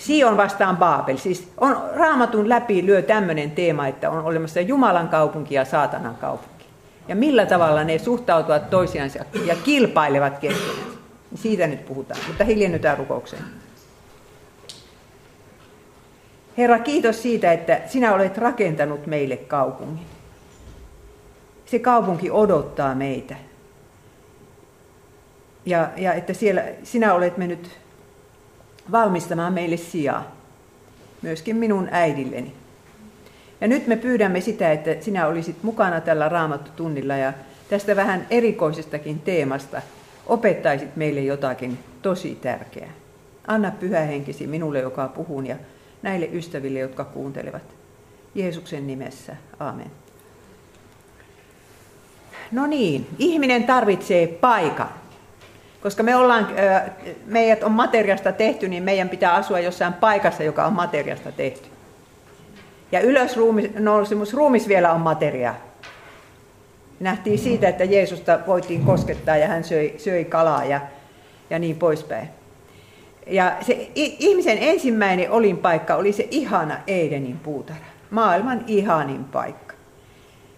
Sion vastaan Baabel. Siis on, raamatun läpi lyö tämmöinen teema, että on olemassa Jumalan kaupunki ja saatanan kaupunki. Ja millä tavalla ne suhtautuvat toisiansa ja kilpailevat keskenään. Siitä nyt puhutaan, mutta hiljennytään rukoukseen. Herra, kiitos siitä, että sinä olet rakentanut meille kaupungin. Se kaupunki odottaa meitä. Ja, ja että siellä sinä olet mennyt valmistamaan meille sijaa, myöskin minun äidilleni. Ja nyt me pyydämme sitä, että sinä olisit mukana tällä raamattutunnilla ja tästä vähän erikoisestakin teemasta opettaisit meille jotakin tosi tärkeää. Anna pyhä henkisi minulle, joka puhun, ja näille ystäville, jotka kuuntelevat. Jeesuksen nimessä. Aamen. No niin, ihminen tarvitsee paikan. Koska me ollaan, meidät on materiasta tehty, niin meidän pitää asua jossain paikassa, joka on materiasta tehty. Ja ylösnousemus ruumis vielä on materia. Nähtiin siitä, että Jeesusta voitiin koskettaa ja hän söi, söi kalaa ja, ja niin poispäin. Ja se ihmisen ensimmäinen olinpaikka oli se ihana Edenin puutarha. Maailman ihanin paikka.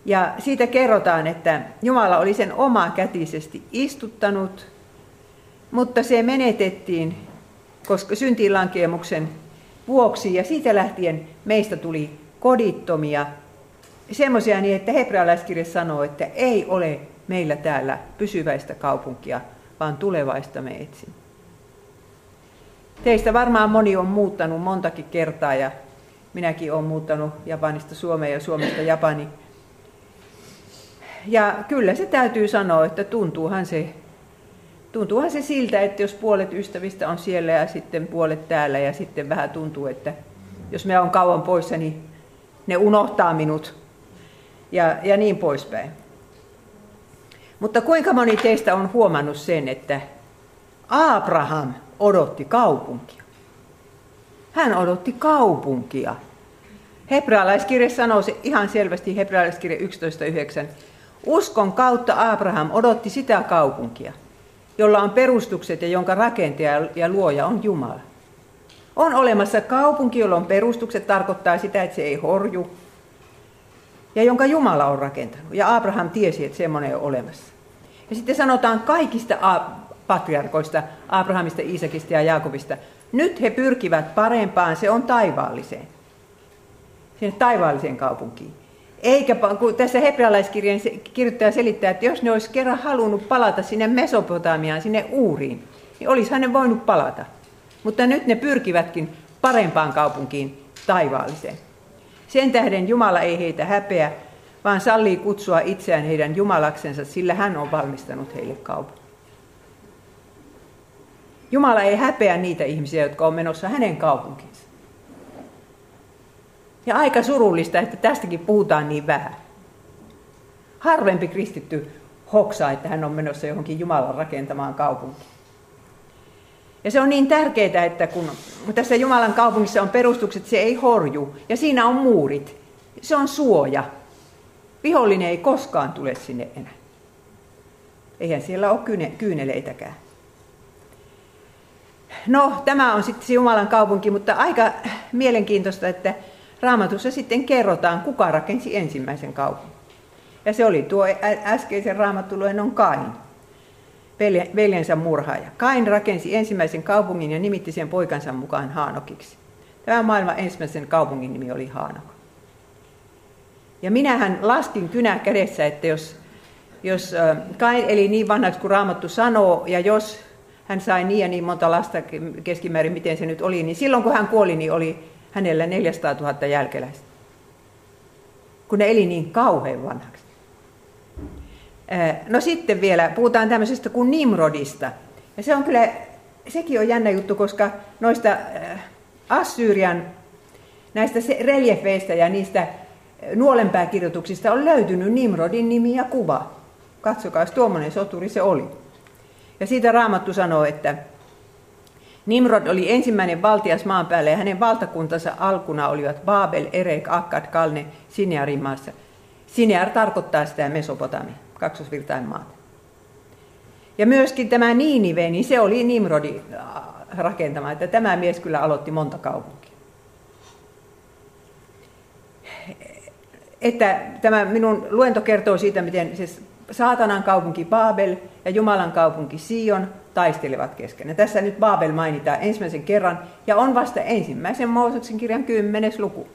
Ja siitä kerrotaan, että Jumala oli sen oma kätisesti istuttanut, mutta se menetettiin koska syntiinlankemuksen vuoksi ja siitä lähtien meistä tuli kodittomia, semmoisia niin, että hebrealaiskirja sanoo, että ei ole meillä täällä pysyväistä kaupunkia, vaan tulevaista me etsimme. Teistä varmaan moni on muuttanut montakin kertaa ja minäkin olen muuttanut Japanista Suomeen ja Suomesta Japani. Ja kyllä se täytyy sanoa, että tuntuuhan se, tuntuuhan se siltä, että jos puolet ystävistä on siellä ja sitten puolet täällä ja sitten vähän tuntuu, että jos me on kauan poissa, niin ne unohtaa minut ja, ja niin poispäin. Mutta kuinka moni teistä on huomannut sen, että Abraham odotti kaupunkia. Hän odotti kaupunkia. Hebrealaiskirja sanoo se ihan selvästi, hebrealaiskirja 11.9. Uskon kautta Abraham odotti sitä kaupunkia, jolla on perustukset ja jonka rakentaja ja luoja on Jumala. On olemassa kaupunki, jolla on perustukset, tarkoittaa sitä, että se ei horju, ja jonka Jumala on rakentanut. Ja Abraham tiesi, että semmoinen on olemassa. Ja sitten sanotaan kaikista patriarkoista, Abrahamista, Iisakista ja Jaakobista. Nyt he pyrkivät parempaan, se on taivaalliseen. Sinne taivaalliseen kaupunkiin. Eikä, kun tässä hebrealaiskirjan kirjoittaja selittää, että jos ne olisi kerran halunnut palata sinne Mesopotamiaan, sinne Uuriin, niin olisihan ne voinut palata. Mutta nyt ne pyrkivätkin parempaan kaupunkiin, taivaalliseen. Sen tähden Jumala ei heitä häpeä, vaan sallii kutsua itseään heidän Jumalaksensa, sillä hän on valmistanut heille kaupungin. Jumala ei häpeä niitä ihmisiä, jotka on menossa hänen kaupunkiinsa. Ja aika surullista, että tästäkin puhutaan niin vähän. Harvempi kristitty hoksaa, että hän on menossa johonkin Jumalan rakentamaan kaupunkiin. Ja se on niin tärkeää, että kun tässä Jumalan kaupungissa on perustukset, se ei horju. Ja siinä on muurit. Se on suoja. Vihollinen ei koskaan tule sinne enää. Eihän siellä ole kyyneleitäkään. No, tämä on sitten se Jumalan kaupunki, mutta aika mielenkiintoista, että raamatussa sitten kerrotaan, kuka rakensi ensimmäisen kaupungin. Ja se oli tuo äskeisen raamattuloennon Kain, veljensä murhaaja. Kain rakensi ensimmäisen kaupungin ja nimitti sen poikansa mukaan Haanokiksi. Tämä maailman ensimmäisen kaupungin nimi oli Haanok. Ja minähän laskin kynä kädessä, että jos, jos Kain eli niin vanhaksi kuin Raamattu sanoo, ja jos hän sai niin ja niin monta lasta keskimäärin, miten se nyt oli, niin silloin kun hän kuoli, niin oli hänellä 400 000 jälkeläistä. Kun ne eli niin kauhean vanhaksi. No sitten vielä puhutaan tämmöisestä kuin Nimrodista. Ja se on kyllä, sekin on jännä juttu, koska noista Assyrian näistä reliefeistä ja niistä nuolenpääkirjoituksista on löytynyt Nimrodin nimi ja kuva. Katsokaa, tuommoinen soturi se oli. Ja siitä Raamattu sanoo, että Nimrod oli ensimmäinen valtias maan päälle ja hänen valtakuntansa alkuna olivat Babel, Erek, Akkad, Kalne, Sinearin maassa. Sinear tarkoittaa sitä Mesopotamia, kaksosvirtain maata. Ja myöskin tämä Niinive, niin se oli Nimrodin rakentamaan, että tämä mies kyllä aloitti monta kaupunkia. Että tämä minun luento kertoo siitä, miten siis saatanan kaupunki Babel ja Jumalan kaupunki Sion taistelevat kesken. Ja tässä nyt Babel mainitaan ensimmäisen kerran ja on vasta ensimmäisen Mooseksen kirjan kymmenes luku.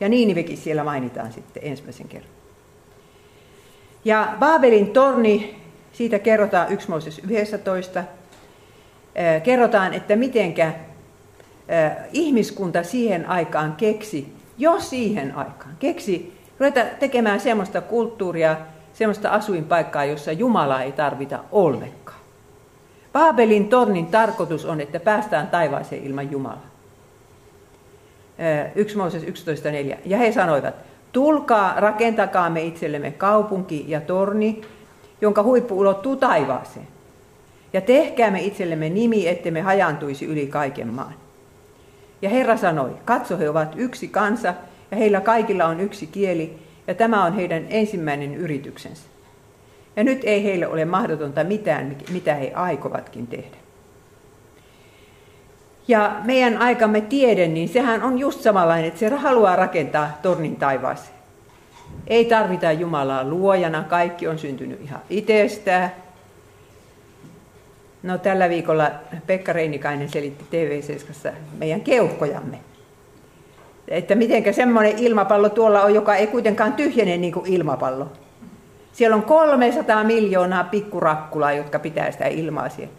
Ja Niinivekin siellä mainitaan sitten ensimmäisen kerran. Ja Babelin torni, siitä kerrotaan 1 Mooses 11. Kerrotaan, että mitenkä ihmiskunta siihen aikaan keksi, jo siihen aikaan, keksi ruveta tekemään semmoista kulttuuria, semmoista asuinpaikkaa, jossa Jumala ei tarvita ollenkaan. Baabelin tornin tarkoitus on, että päästään taivaaseen ilman Jumalaa. 1 Mooses 11.4. Ja he sanoivat, tulkaa, rakentakaamme itsellemme kaupunki ja torni, jonka huippu ulottuu taivaaseen. Ja tehkäämme itsellemme nimi, ettemme hajantuisi yli kaiken maan. Ja Herra sanoi, katso he ovat yksi kansa, ja heillä kaikilla on yksi kieli, ja tämä on heidän ensimmäinen yrityksensä. Ja nyt ei heille ole mahdotonta mitään, mitä he aikovatkin tehdä. Ja meidän aikamme tiede, niin sehän on just samanlainen, että se haluaa rakentaa tornin taivaaseen. Ei tarvita Jumalaa luojana, kaikki on syntynyt ihan itsestään. No tällä viikolla Pekka Reinikainen selitti TV-seiskassa meidän keuhkojamme. Että mitenkä semmoinen ilmapallo tuolla on, joka ei kuitenkaan tyhjene niin kuin ilmapallo. Siellä on 300 miljoonaa pikkurakkulaa, jotka pitää sitä ilmaa siellä.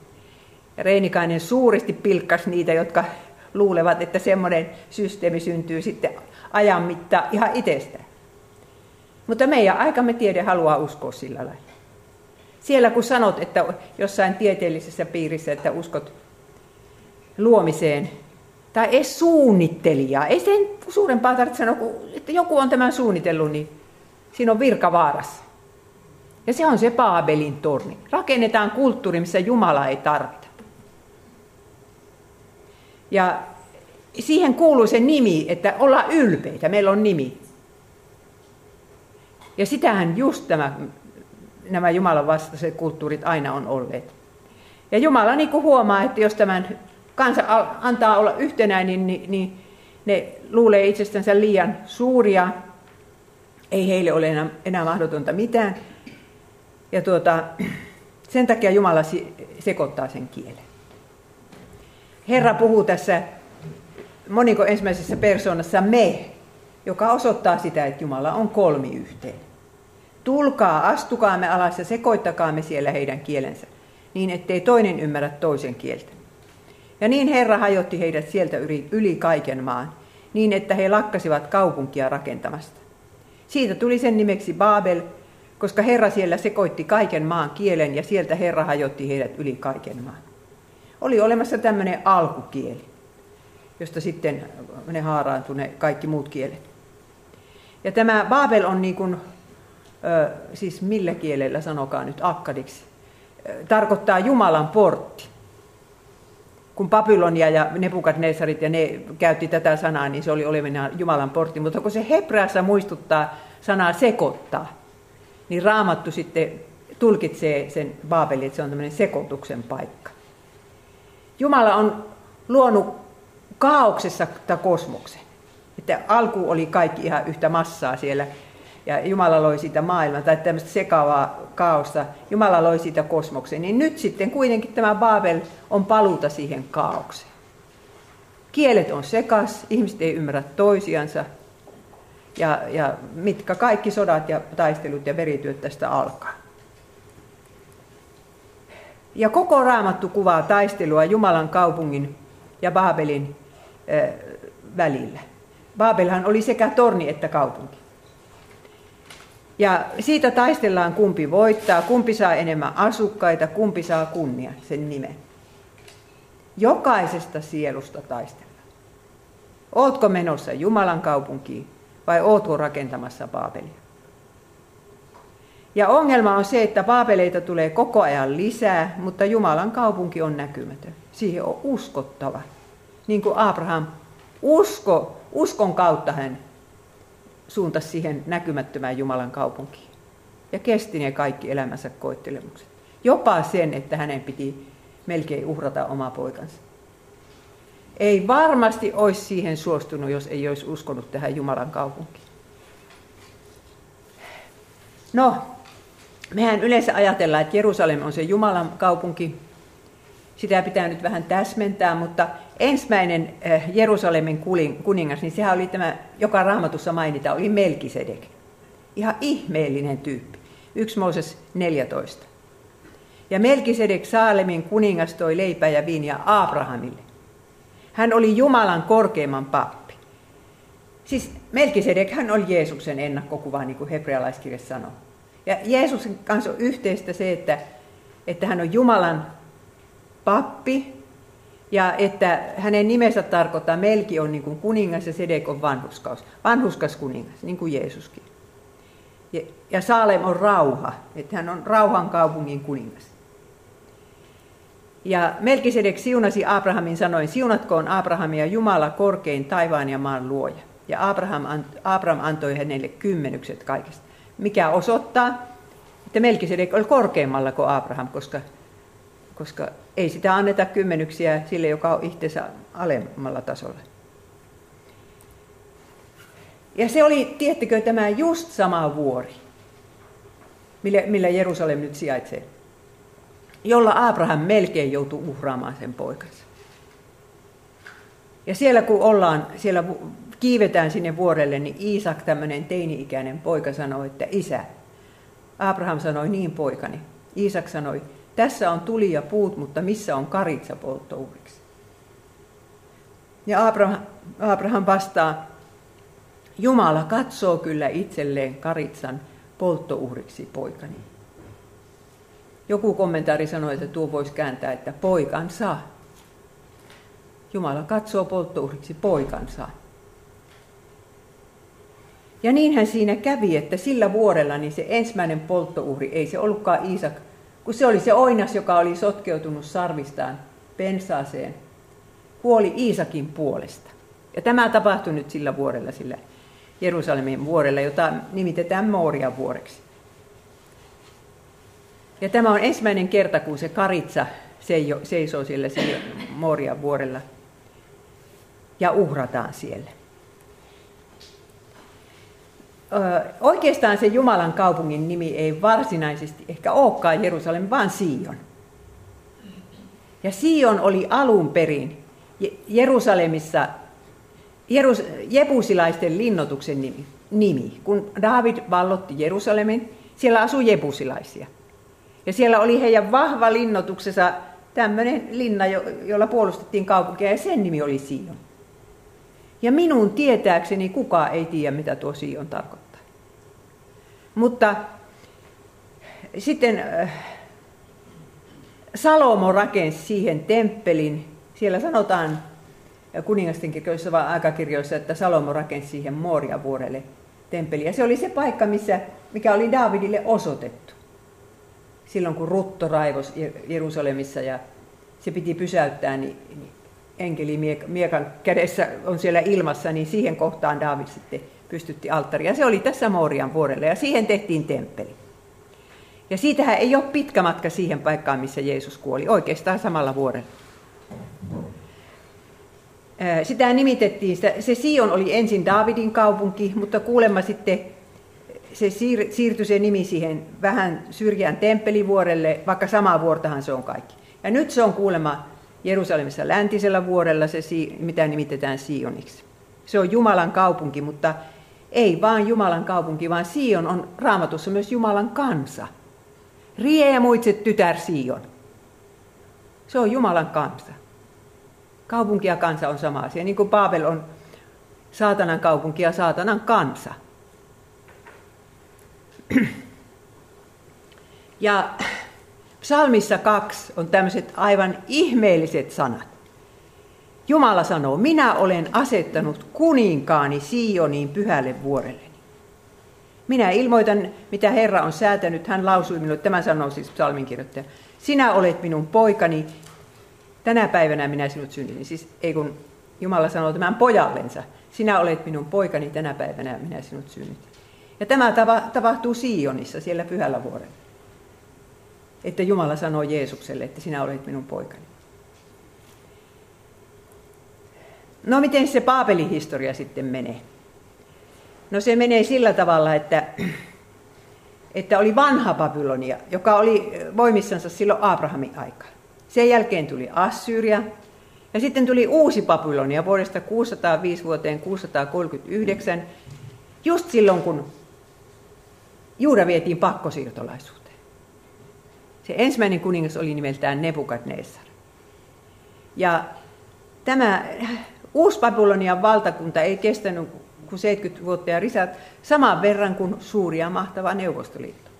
Ja Reinikainen suuresti pilkkas niitä, jotka luulevat, että semmoinen systeemi syntyy sitten ajan mitta ihan itsestään. Mutta meidän aikamme tiede haluaa uskoa sillä lailla. Siellä kun sanot, että jossain tieteellisessä piirissä, että uskot luomiseen, tai edes suunnittelijaa, ei sen suurempaa tarvitse sanoa, että joku on tämän suunnitellut, niin siinä on virka vaarassa. Ja se on se Paabelin torni. Rakennetaan kulttuuri, missä Jumala ei tarvita. Ja siihen kuuluu se nimi, että olla ylpeitä, meillä on nimi. Ja sitähän just tämä, nämä Jumalan vastaiset kulttuurit aina on olleet. Ja Jumala niin kuin huomaa, että jos tämän kansa antaa olla yhtenäinen, niin, niin ne luulee itsestänsä liian suuria, ei heille ole enää, enää mahdotonta mitään. Ja tuota, sen takia Jumala sekoittaa sen kielen. Herra puhuu tässä moniko ensimmäisessä persoonassa me, joka osoittaa sitä, että Jumala on kolmi yhteen. Tulkaa, astukaamme alas ja sekoittakaamme siellä heidän kielensä, niin ettei toinen ymmärrä toisen kieltä. Ja niin Herra hajotti heidät sieltä yli, kaiken maan, niin että he lakkasivat kaupunkia rakentamasta. Siitä tuli sen nimeksi Babel, koska Herra siellä sekoitti kaiken maan kielen ja sieltä Herra hajotti heidät yli kaiken maan oli olemassa tämmöinen alkukieli, josta sitten ne haaraantui ne kaikki muut kielet. Ja tämä Babel on niin kuin, siis millä kielellä sanokaa nyt akkadiksi, tarkoittaa Jumalan portti. Kun Babylonia ja Nebukadnesarit ja ne käytti tätä sanaa, niin se oli oleminen Jumalan portti. Mutta kun se hebreassa muistuttaa sanaa sekoittaa, niin raamattu sitten tulkitsee sen Babelin, että se on tämmöinen sekoituksen paikka. Jumala on luonut kaauksessa kosmoksen. Että alku oli kaikki ihan yhtä massaa siellä. Ja Jumala loi siitä maailman, tai tämmöistä sekavaa kaosta. Jumala loi siitä kosmoksen. Niin nyt sitten kuitenkin tämä Babel on paluuta siihen kaaukseen. Kielet on sekas, ihmiset ei ymmärrä toisiansa. Ja, ja mitkä kaikki sodat ja taistelut ja verityöt tästä alkaa. Ja koko raamattu kuvaa taistelua Jumalan kaupungin ja Baabelin äh, välillä. Baabelhan oli sekä torni että kaupunki. Ja siitä taistellaan kumpi voittaa, kumpi saa enemmän asukkaita, kumpi saa kunnia sen nimen. Jokaisesta sielusta taistellaan. Ootko menossa Jumalan kaupunkiin vai ootko rakentamassa Baabelia? Ja ongelma on se, että paapeleita tulee koko ajan lisää, mutta Jumalan kaupunki on näkymätön. Siihen on uskottava. Niin kuin Abraham usko, uskon kautta hän suuntasi siihen näkymättömään Jumalan kaupunkiin. Ja kesti ne kaikki elämänsä koettelemukset. Jopa sen, että hänen piti melkein uhrata oma poikansa. Ei varmasti olisi siihen suostunut, jos ei olisi uskonut tähän Jumalan kaupunkiin. No, mehän yleensä ajatellaan, että Jerusalem on se Jumalan kaupunki. Sitä pitää nyt vähän täsmentää, mutta ensimmäinen eh, Jerusalemin kuningas, niin sehän oli tämä, joka raamatussa mainita, oli Melkisedek. Ihan ihmeellinen tyyppi. 1 Mooses 14. Ja Melkisedek Saalemin kuningas toi leipää ja viiniä Abrahamille. Hän oli Jumalan korkeimman pappi. Siis Melkisedek hän oli Jeesuksen ennakkokuva, niin kuin hebrealaiskirja sanoo. Ja Jeesuksen kanssa on yhteistä se, että, että hän on Jumalan pappi ja että hänen nimensä tarkoittaa Melki on niin kuin kuningas ja Sedek on vanhuskaus. Vanhuskas kuningas, niin kuin Jeesuskin. Ja, ja Saalem on rauha, että hän on rauhan kaupungin kuningas. Ja Melkisedek siunasi Abrahamin sanoin, siunatkoon Abrahamia Jumala korkein taivaan ja maan luoja. Ja Abraham, Abraham antoi hänelle kymmenykset kaikesta mikä osoittaa, että Melkisedek oli korkeammalla kuin Abraham, koska, koska ei sitä anneta kymmenyksiä sille, joka on itsensä alemmalla tasolla. Ja se oli, tiettikö, tämä just sama vuori, millä, millä Jerusalem nyt sijaitsee, jolla Abraham melkein joutui uhraamaan sen poikansa. Ja siellä kun ollaan, siellä kiivetään sinne vuorelle, niin Iisak, tämmöinen teini-ikäinen poika, sanoi, että isä. Abraham sanoi, niin poikani. Iisak sanoi, tässä on tuli ja puut, mutta missä on karitsa polttouhriksi? Ja Abraham, Abraham vastaa, Jumala katsoo kyllä itselleen karitsan polttouhriksi poikani. Joku kommentaari sanoi, että tuo voisi kääntää, että poikansa. Jumala katsoo polttouhriksi poikansa. Ja niinhän siinä kävi, että sillä vuorella niin se ensimmäinen polttouhri, ei se ollutkaan Iisak, kun se oli se oinas, joka oli sotkeutunut sarvistaan pensaaseen, kuoli Iisakin puolesta. Ja tämä tapahtui nyt sillä vuorella, sillä Jerusalemin vuorella, jota nimitetään Moorian vuoreksi. Ja tämä on ensimmäinen kerta, kun se karitsa seisoo siellä, siellä Moorian vuorella ja uhrataan siellä oikeastaan se Jumalan kaupungin nimi ei varsinaisesti ehkä olekaan Jerusalem, vaan Sion. Ja Sion oli alun perin Jerusalemissa Jerus, jebusilaisten linnoituksen nimi, nimi. Kun David vallotti Jerusalemin, siellä asui jebusilaisia. Ja siellä oli heidän vahva linnoituksensa tämmöinen linna, jolla puolustettiin kaupunkia, ja sen nimi oli Sion. Ja minun tietääkseni kukaan ei tiedä, mitä tuo Sion tarkoittaa. Mutta sitten äh, Salomo rakensi siihen temppelin. Siellä sanotaan kuningasten kirjoissa vai aikakirjoissa, että Salomo rakensi siihen Moria vuorelle. Ja se oli se paikka, missä, mikä oli Davidille osoitettu. Silloin kun Rutto raivos Jerusalemissa ja se piti pysäyttää, niin, niin enkeli miekan kädessä on siellä ilmassa, niin siihen kohtaan David sitten pystytti alttaria. Se oli tässä Moorian vuorella ja siihen tehtiin temppeli. Ja siitähän ei ole pitkä matka siihen paikkaan, missä Jeesus kuoli, oikeastaan samalla vuorella. Sitä nimitettiin, se Sion oli ensin Davidin kaupunki, mutta kuulemma sitten se siirtyi se nimi siihen vähän syrjään temppelivuorelle, vaikka samaa vuortahan se on kaikki. Ja nyt se on kuulemma Jerusalemissa läntisellä vuorella se, mitä nimitetään Sioniksi. Se on Jumalan kaupunki, mutta ei vaan Jumalan kaupunki, vaan Sion on raamatussa myös Jumalan kansa. Riemuitse tytär Sion. Se on Jumalan kansa. Kaupunki ja kansa on sama asia, niin kuin Paabel on saatanan kaupunki ja saatanan kansa. Ja Psalmissa kaksi on tämmöiset aivan ihmeelliset sanat. Jumala sanoo, minä olen asettanut kuninkaani Sioniin pyhälle vuorelleni. Minä ilmoitan, mitä Herra on säätänyt. Hän lausui minulle, tämä sanoo siis psalminkirjoittaja. Sinä olet minun poikani, tänä päivänä minä sinut synnytin. Siis ei kun Jumala sanoo tämän pojallensa. Sinä olet minun poikani, tänä päivänä minä sinut synnytin. Ja tämä tapahtuu Sionissa, siellä pyhällä vuorella. että Jumala sanoo Jeesukselle, että sinä olet minun poikani. No miten se Paapelin historia sitten menee? No se menee sillä tavalla, että, että oli vanha Babylonia, joka oli voimissansa silloin Abrahamin aikaa. Sen jälkeen tuli Assyria, ja sitten tuli uusi Babylonia vuodesta 605 vuoteen 639, just silloin kun Juuda vietiin pakkosiirtolaisuuteen. Se ensimmäinen kuningas oli nimeltään Nebukadnessar. Ja tämä uusi Babylonian valtakunta ei kestänyt kuin 70 vuotta ja risat saman verran kuin suuri ja mahtava Neuvostoliitto.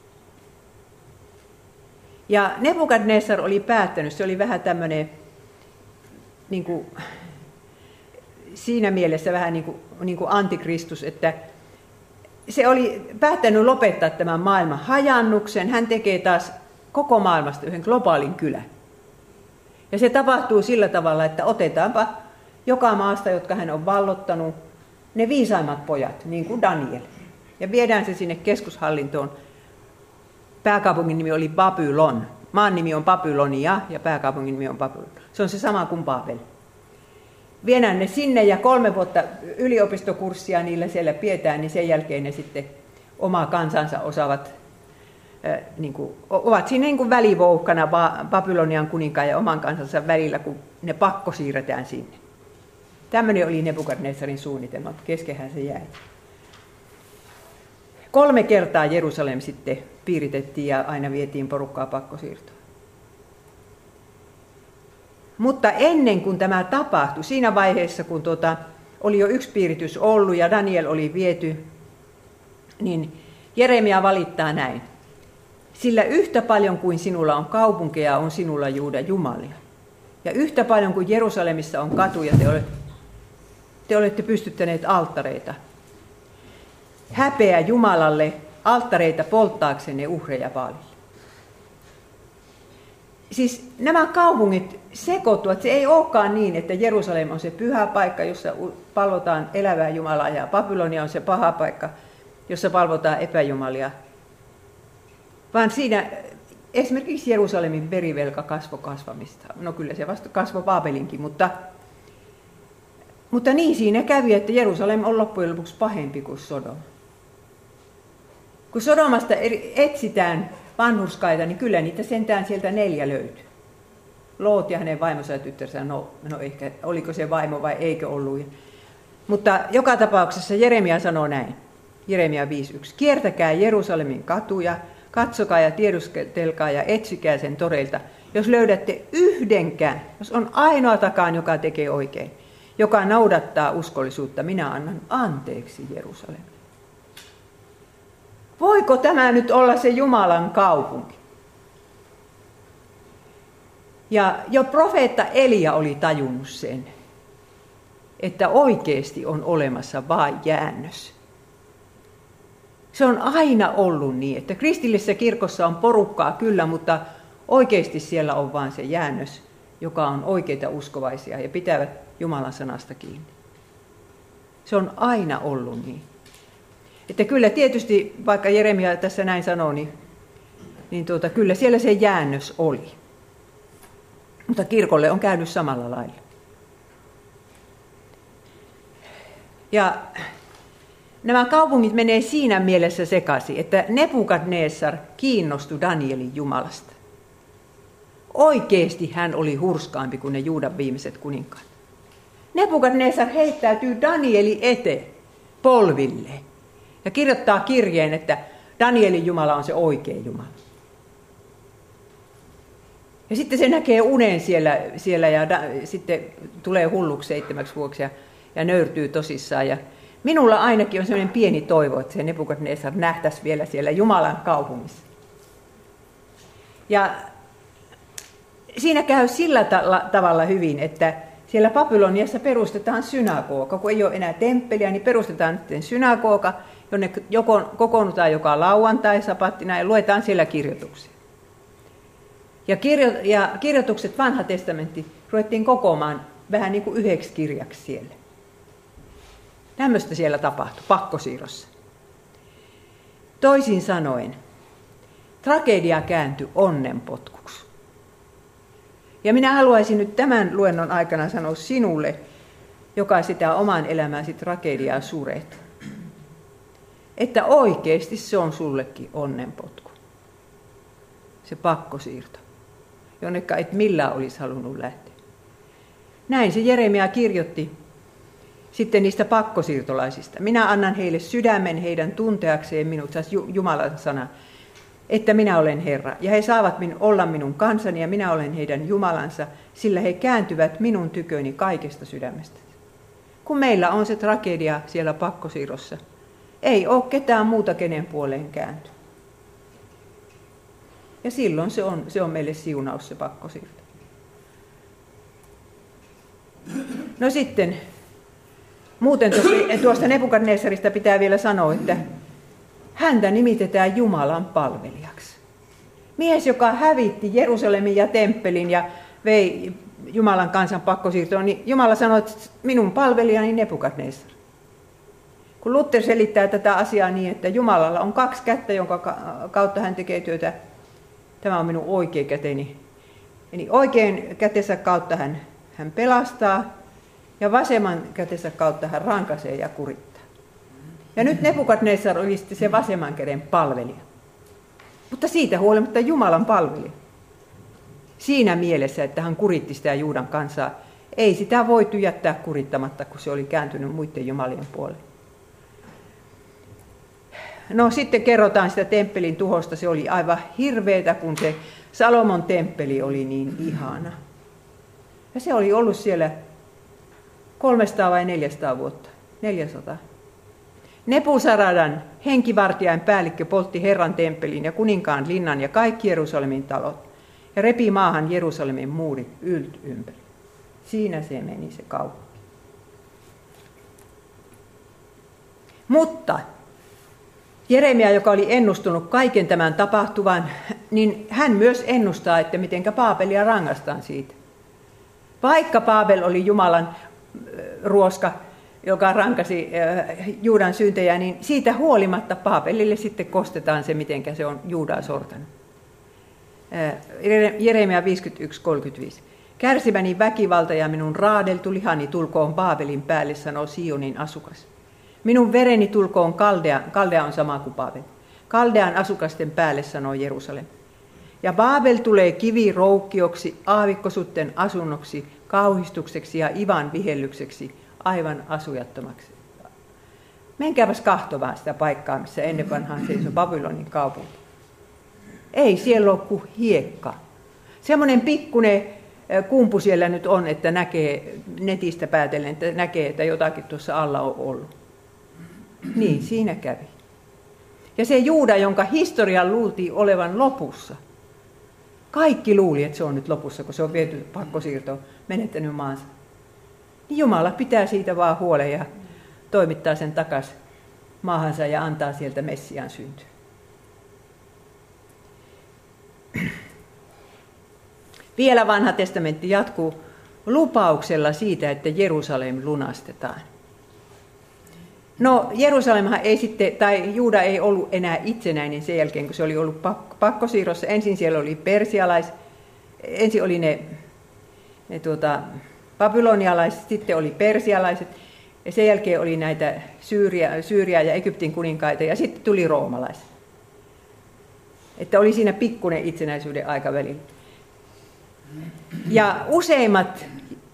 Ja Nebukadnessar oli päättänyt, se oli vähän tämmöinen niin kuin, siinä mielessä vähän niin kuin, niin kuin antikristus, että se oli päättänyt lopettaa tämän maailman hajannuksen. Hän tekee taas koko maailmasta yhden globaalin kylän. Ja se tapahtuu sillä tavalla, että otetaanpa joka maasta, jotka hän on vallottanut, ne viisaimmat pojat, niin kuin Daniel. Ja viedään se sinne keskushallintoon. Pääkaupungin nimi oli Babylon. Maan nimi on Babylonia ja pääkaupungin nimi on Babylon. Se on se sama kuin Babel. Viedään ne sinne ja kolme vuotta yliopistokurssia niillä siellä pidetään, niin sen jälkeen ne sitten omaa kansansa osaavat, niin kuin, ovat siinä niin kuin välivouhkana Babylonian kuninkaan ja oman kansansa välillä, kun ne pakko siirretään sinne. Tämmöinen oli Nebukadnessarin suunnitelma, mutta keskehän se jäi. Kolme kertaa Jerusalem sitten piiritettiin ja aina vietiin porukkaa pakkosiirtoon. Mutta ennen kuin tämä tapahtui, siinä vaiheessa kun tuota, oli jo yksi piiritys ollut ja Daniel oli viety, niin Jeremia valittaa näin. Sillä yhtä paljon kuin sinulla on kaupunkeja, on sinulla Juuda Jumalia. Ja yhtä paljon kuin Jerusalemissa on katuja, te olette, te olette pystyttäneet alttareita. Häpeä Jumalalle alttareita polttaaksenne uhreja vaalille siis nämä kaupungit sekoittuvat. Se ei olekaan niin, että Jerusalem on se pyhä paikka, jossa palvotaan elävää Jumalaa, ja Babylonia on se paha paikka, jossa palvotaan epäjumalia. Vaan siinä esimerkiksi Jerusalemin verivelka kasvo kasvamista. No kyllä se vasta kasvo Baabelinkin, mutta, mutta niin siinä kävi, että Jerusalem on loppujen lopuksi pahempi kuin Sodoma. Kun Sodomasta etsitään vanhurskaita, niin kyllä niitä sentään sieltä neljä löytyy. Loot ja hänen vaimonsa ja tyttärsä, no, no ehkä oliko se vaimo vai eikö ollut. Mutta joka tapauksessa Jeremia sanoo näin. Jeremia 5.1. Kiertäkää Jerusalemin katuja, katsokaa ja tiedustelkaa ja etsikää sen toreilta. Jos löydätte yhdenkään, jos on ainoatakaan, joka tekee oikein, joka noudattaa uskollisuutta, minä annan anteeksi Jerusalem. Voiko tämä nyt olla se Jumalan kaupunki? Ja jo profeetta Elia oli tajunnut sen, että oikeasti on olemassa vain jäännös. Se on aina ollut niin, että kristillisessä kirkossa on porukkaa kyllä, mutta oikeasti siellä on vain se jäännös, joka on oikeita uskovaisia ja pitävät Jumalan sanasta kiinni. Se on aina ollut niin. Että kyllä tietysti, vaikka Jeremia tässä näin sanoo, niin, niin tuota, kyllä siellä se jäännös oli. Mutta kirkolle on käynyt samalla lailla. Ja nämä kaupungit menee siinä mielessä sekaisin, että Nebukadnessar kiinnostui Danielin Jumalasta. Oikeesti hän oli hurskaampi kuin ne Juudan viimeiset kuninkaat. Nebukadnessar heittäytyy Danieli eteen polvilleen ja kirjoittaa kirjeen, että Danielin Jumala on se oikea Jumala. Ja sitten se näkee unen siellä, siellä ja da, sitten tulee hulluksi seitsemäksi vuoksi ja, ja nöyrtyy tosissaan. Ja minulla ainakin on sellainen pieni toivo, että se Nebukadnessar nähtäisi vielä siellä Jumalan kaupungissa. Ja siinä käy sillä tavalla hyvin, että siellä Babyloniassa perustetaan synagoga. Kun ei ole enää temppeliä, niin perustetaan sitten synagoga, jonne joko, kokoonnutaan joka lauantai sapattina ja luetaan siellä kirjoituksia. Ja, kirjo, ja kirjoitukset, vanha testamentti, ruvettiin kokoamaan vähän niin kuin yhdeksi kirjaksi siellä. Tämmöistä siellä tapahtui, pakkosiirrossa. Toisin sanoen, tragedia kääntyi onnenpotkuksi. Ja minä haluaisin nyt tämän luennon aikana sanoa sinulle, joka sitä oman elämäsi tragediaa suret, että oikeasti se on sullekin onnenpotku. Se pakkosiirto, jonnekka et millään olisi halunnut lähteä. Näin se Jeremia kirjoitti sitten niistä pakkosiirtolaisista. Minä annan heille sydämen heidän tunteakseen minut, Jumalan sana, että minä olen Herra. Ja he saavat min, olla minun kansani ja minä olen heidän Jumalansa, sillä he kääntyvät minun tyköni kaikesta sydämestä. Kun meillä on se tragedia siellä pakkosiirrossa, ei ole ketään muuta kenen puoleen käänty. Ja silloin se on, se on meille siunaus se pakkosiirto. No sitten, muuten tuosta Nebukadnessarista pitää vielä sanoa, että häntä nimitetään Jumalan palvelijaksi. Mies, joka hävitti Jerusalemin ja temppelin ja vei Jumalan kansan pakkosiirtoon, niin Jumala sanoi, että minun palvelijani Nebukadnessar. Kun Luther selittää tätä asiaa niin, että Jumalalla on kaksi kättä, jonka kautta hän tekee työtä, tämä on minun oikea käteni. Eli oikein kätensä kautta hän, hän pelastaa ja vasemman kätensä kautta hän rankaisee ja kurittaa. Ja nyt Nebukadnessar oli sitten se vasemman käden palvelija. Mutta siitä huolimatta Jumalan palvelija. Siinä mielessä, että hän kuritti sitä Juudan kansaa, ei sitä voitu jättää kurittamatta, kun se oli kääntynyt muiden jumalien puolelle. No sitten kerrotaan sitä temppelin tuhosta. Se oli aivan hirveetä, kun se Salomon temppeli oli niin ihana. Ja se oli ollut siellä 300 vai 400 vuotta. 400. Nepusaradan henkivartijain päällikkö poltti Herran temppelin ja kuninkaan linnan ja kaikki Jerusalemin talot ja repi maahan Jerusalemin muurit ylt ympäri. Siinä se meni se kaupunki. Mutta Jeremia, joka oli ennustunut kaiken tämän tapahtuvan, niin hän myös ennustaa, että miten Paapelia rangaistaan siitä. Vaikka Paabel oli Jumalan ruoska, joka rankasi Juudan syntejä, niin siitä huolimatta Paapelille sitten kostetaan se, miten se on Juudaa sortanut. Jeremia 51.35. Kärsimäni väkivalta ja minun raadeltu lihani tulkoon Paabelin päälle, sanoo Sionin asukas. Minun vereni tulkoon Kaldea, Kaldea on sama kuin Paabel. Kaldean asukasten päälle, sanoo Jerusalem. Ja Baabel tulee kivi roukkioksi, aavikkosutten asunnoksi, kauhistukseksi ja ivan vihellykseksi, aivan asujattomaksi. Menkääpäs kahtomaan sitä paikkaa, missä ennen vanhaan seisoi Babylonin kaupunki. Ei siellä ole kuin hiekka. Semmoinen pikkunen kumpu siellä nyt on, että näkee netistä päätellen, että näkee, että jotakin tuossa alla on ollut. Niin, siinä kävi. Ja se Juuda, jonka historian luultiin olevan lopussa, kaikki luuli, että se on nyt lopussa, kun se on viety pakkosiirtoon, menettänyt maansa. Niin Jumala pitää siitä vaan huolen ja toimittaa sen takaisin maahansa ja antaa sieltä Messiaan syntyä. Vielä vanha testamentti jatkuu lupauksella siitä, että Jerusalem lunastetaan. No Jerusalemhan ei sitten, tai Juuda ei ollut enää itsenäinen sen jälkeen, kun se oli ollut pakkosiirrossa. Ensin siellä oli persialais, ensin oli ne, ne tuota, babylonialaiset, sitten oli persialaiset, ja sen jälkeen oli näitä Syyria, Syyria ja Egyptin kuninkaita, ja sitten tuli roomalaiset. Että oli siinä pikkuinen itsenäisyyden aikaväli. Ja useimmat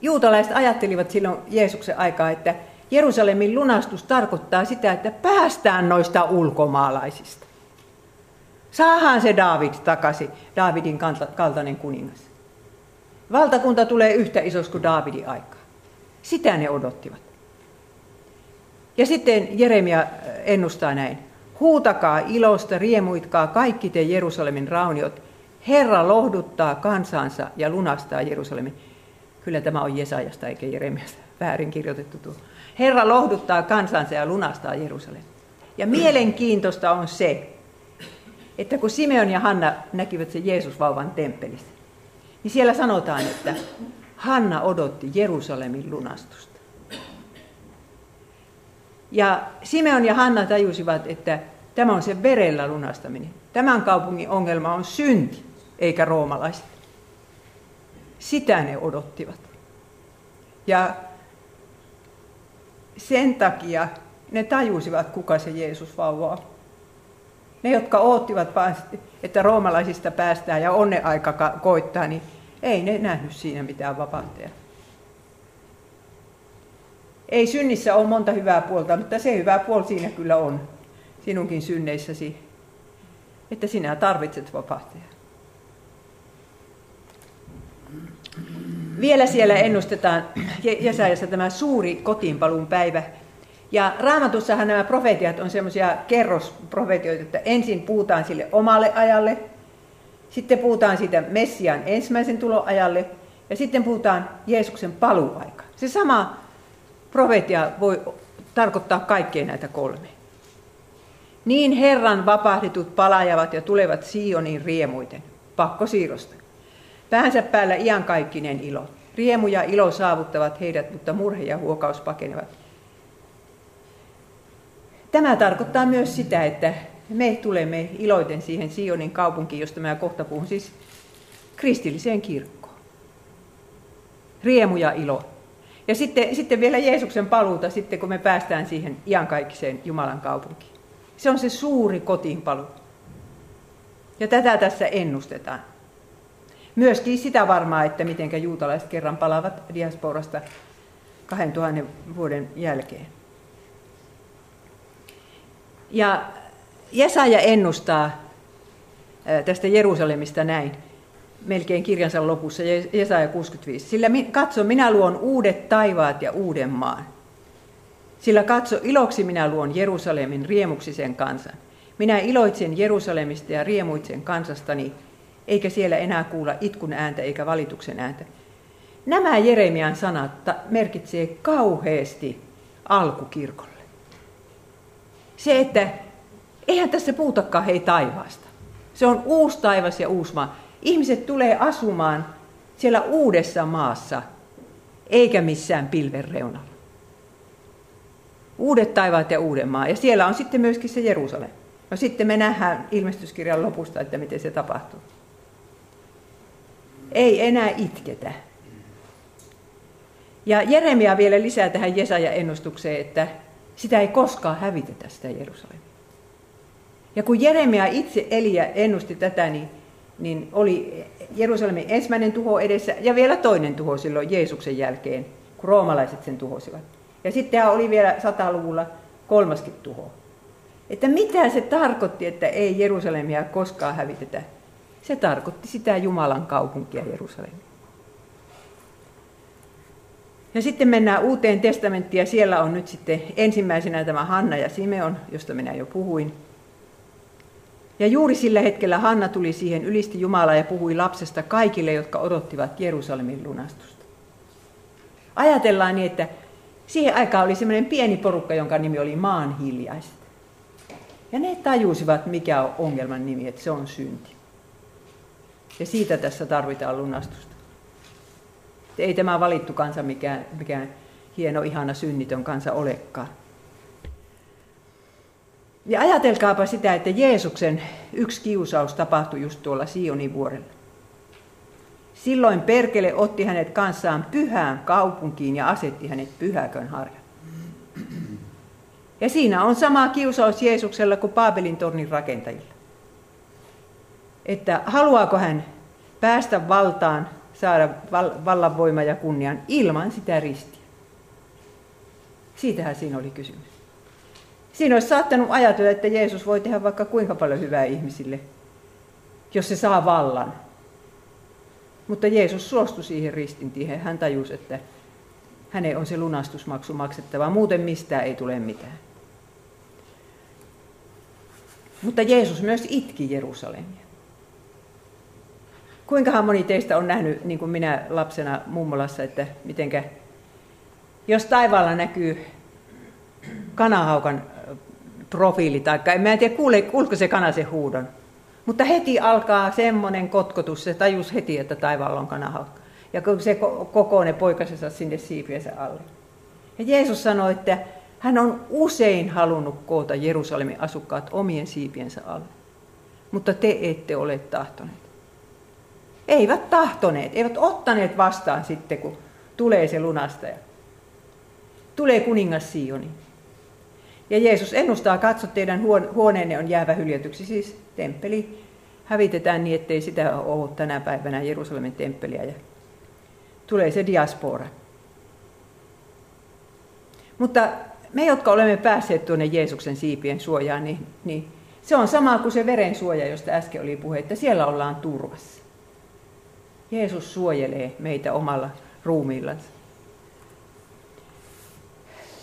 juutalaiset ajattelivat silloin Jeesuksen aikaa, että Jerusalemin lunastus tarkoittaa sitä, että päästään noista ulkomaalaisista. Saahan se David takaisin, Davidin kaltainen kuningas. Valtakunta tulee yhtä isoksi kuin Davidin aikaa. Sitä ne odottivat. Ja sitten Jeremia ennustaa näin. Huutakaa ilosta, riemuitkaa kaikki te Jerusalemin rauniot. Herra lohduttaa kansansa ja lunastaa Jerusalemin. Kyllä tämä on Jesajasta eikä Jeremiasta väärin kirjoitettu tuo. Herra lohduttaa kansansa ja lunastaa Jerusalem. Ja mielenkiintoista on se, että kun Simeon ja Hanna näkivät sen Jeesusvauvan temppelissä, niin siellä sanotaan, että Hanna odotti Jerusalemin lunastusta. Ja Simeon ja Hanna tajusivat, että Tämä on se verellä lunastaminen. Tämän kaupungin ongelma on synti, eikä roomalaiset. Sitä ne odottivat. Ja sen takia ne tajusivat, kuka se Jeesus vauva on. Ne, jotka oottivat vain, että roomalaisista päästään ja onne aika koittaa, niin ei ne nähnyt siinä mitään vapautta. Ei synnissä ole monta hyvää puolta, mutta se hyvä puoli siinä kyllä on sinunkin synneissäsi, että sinä tarvitset vapahtajan. Vielä siellä ennustetaan Jesaajassa tämä suuri kotiinpaluun päivä. Ja raamatussahan nämä profetiat on semmoisia kerrosprofetioita, että ensin puhutaan sille omalle ajalle, sitten puhutaan siitä Messian ensimmäisen tuloajalle ja sitten puhutaan Jeesuksen paluaika. Se sama profetia voi tarkoittaa kaikkea näitä kolme. Niin Herran vapahdetut palajavat ja tulevat Sionin riemuiten, pakkosiirrosta. Päänsä päällä iankaikkinen ilo. Riemu ja ilo saavuttavat heidät, mutta murhe ja huokaus pakenevat. Tämä tarkoittaa myös sitä, että me tulemme iloiten siihen Sionin kaupunkiin, josta mä kohta puhun, siis kristilliseen kirkkoon. Riemu ja ilo. Ja sitten, sitten vielä Jeesuksen paluuta, sitten kun me päästään siihen iankaikkiseen Jumalan kaupunkiin. Se on se suuri kotiinpalu. Ja tätä tässä ennustetaan. Myöskin sitä varmaa, että miten juutalaiset kerran palavat diasporasta 2000 vuoden jälkeen. Ja Jesaja ennustaa tästä Jerusalemista näin, melkein kirjansa lopussa, Jesaja 65. Sillä katso, minä luon uudet taivaat ja uuden maan. Sillä katso, iloksi minä luon Jerusalemin riemuksisen kansan. Minä iloitsen Jerusalemista ja riemuitsen kansastani, eikä siellä enää kuulla itkun ääntä eikä valituksen ääntä. Nämä Jeremian sanat merkitsee kauheasti alkukirkolle. Se, että eihän tässä puhutakaan hei taivaasta. Se on uusi taivas ja uusi maa. Ihmiset tulee asumaan siellä uudessa maassa, eikä missään pilven reunalla. Uudet taivaat ja uuden maa. Ja siellä on sitten myöskin se Jerusalem. No sitten me nähdään ilmestyskirjan lopusta, että miten se tapahtuu. Ei enää itketä. Ja Jeremia vielä lisää tähän Jesaja-ennustukseen, että sitä ei koskaan hävitetä sitä Jerusalemia. Ja kun Jeremia itse eli ja ennusti tätä, niin, niin oli Jerusalemin ensimmäinen tuho edessä ja vielä toinen tuho silloin Jeesuksen jälkeen, kun roomalaiset sen tuhosivat. Ja sitten oli vielä sataluvulla kolmaskin tuho. Että mitä se tarkoitti, että ei Jerusalemia koskaan hävitetä? Se tarkoitti sitä Jumalan kaupunkia Jerusalemia. Ja sitten mennään uuteen testamenttiin ja siellä on nyt sitten ensimmäisenä tämä Hanna ja Simeon, josta minä jo puhuin. Ja juuri sillä hetkellä Hanna tuli siihen, ylisti Jumalaa ja puhui lapsesta kaikille, jotka odottivat Jerusalemin lunastusta. Ajatellaan niin, että siihen aikaan oli semmoinen pieni porukka, jonka nimi oli maan hiljaiset. Ja ne tajusivat, mikä on ongelman nimi, että se on synti. Ja siitä tässä tarvitaan lunastusta. Ei tämä valittu kansa mikään, mikään hieno, ihana, synnitön kansa olekaan. Ja ajatelkaapa sitä, että Jeesuksen yksi kiusaus tapahtui just tuolla Sionin vuorella. Silloin perkele otti hänet kanssaan pyhään kaupunkiin ja asetti hänet pyhäkön harjan. Ja siinä on sama kiusaus Jeesuksella kuin Paabelin tornin rakentajilla. Että haluaako hän päästä valtaan, saada vallanvoima ja kunnian ilman sitä ristiä. Siitähän siinä oli kysymys. Siinä olisi saattanut ajatella, että Jeesus voi tehdä vaikka kuinka paljon hyvää ihmisille, jos se saa vallan. Mutta Jeesus suostui siihen ristintiehen. Hän tajusi, että hänen on se lunastusmaksu maksettava, muuten mistään ei tule mitään. Mutta Jeesus myös itki Jerusalemia. Kuinkahan moni teistä on nähnyt, niin kuin minä lapsena mummolassa, että mitenkä, jos taivaalla näkyy kanahaukan profiili, tai en mä tiedä, kuule, kuulko se kana se huudon. Mutta heti alkaa semmoinen kotkotus, se tajus heti, että taivaalla on kanahaukka. Ja kun se kokoonee poikasensa sinne siipiensä alle. Ja Jeesus sanoi, että Hän on usein halunnut koota Jerusalemin asukkaat omien siipiensä alle. Mutta te ette ole tahtoneet. Eivät tahtoneet, eivät ottaneet vastaan sitten, kun tulee se lunastaja. Tulee kuningas Sioni. Ja Jeesus ennustaa, katso teidän huoneenne on jäävä hyljetyksi, siis temppeli hävitetään niin, ettei sitä ole tänä päivänä Jerusalemin temppeliä. Ja tulee se diaspora. Mutta me, jotka olemme päässeet tuonne Jeesuksen siipien suojaan, niin, niin se on sama kuin se veren suoja, josta äsken oli puhe, että siellä ollaan turvassa. Jeesus suojelee meitä omalla ruumiillansa.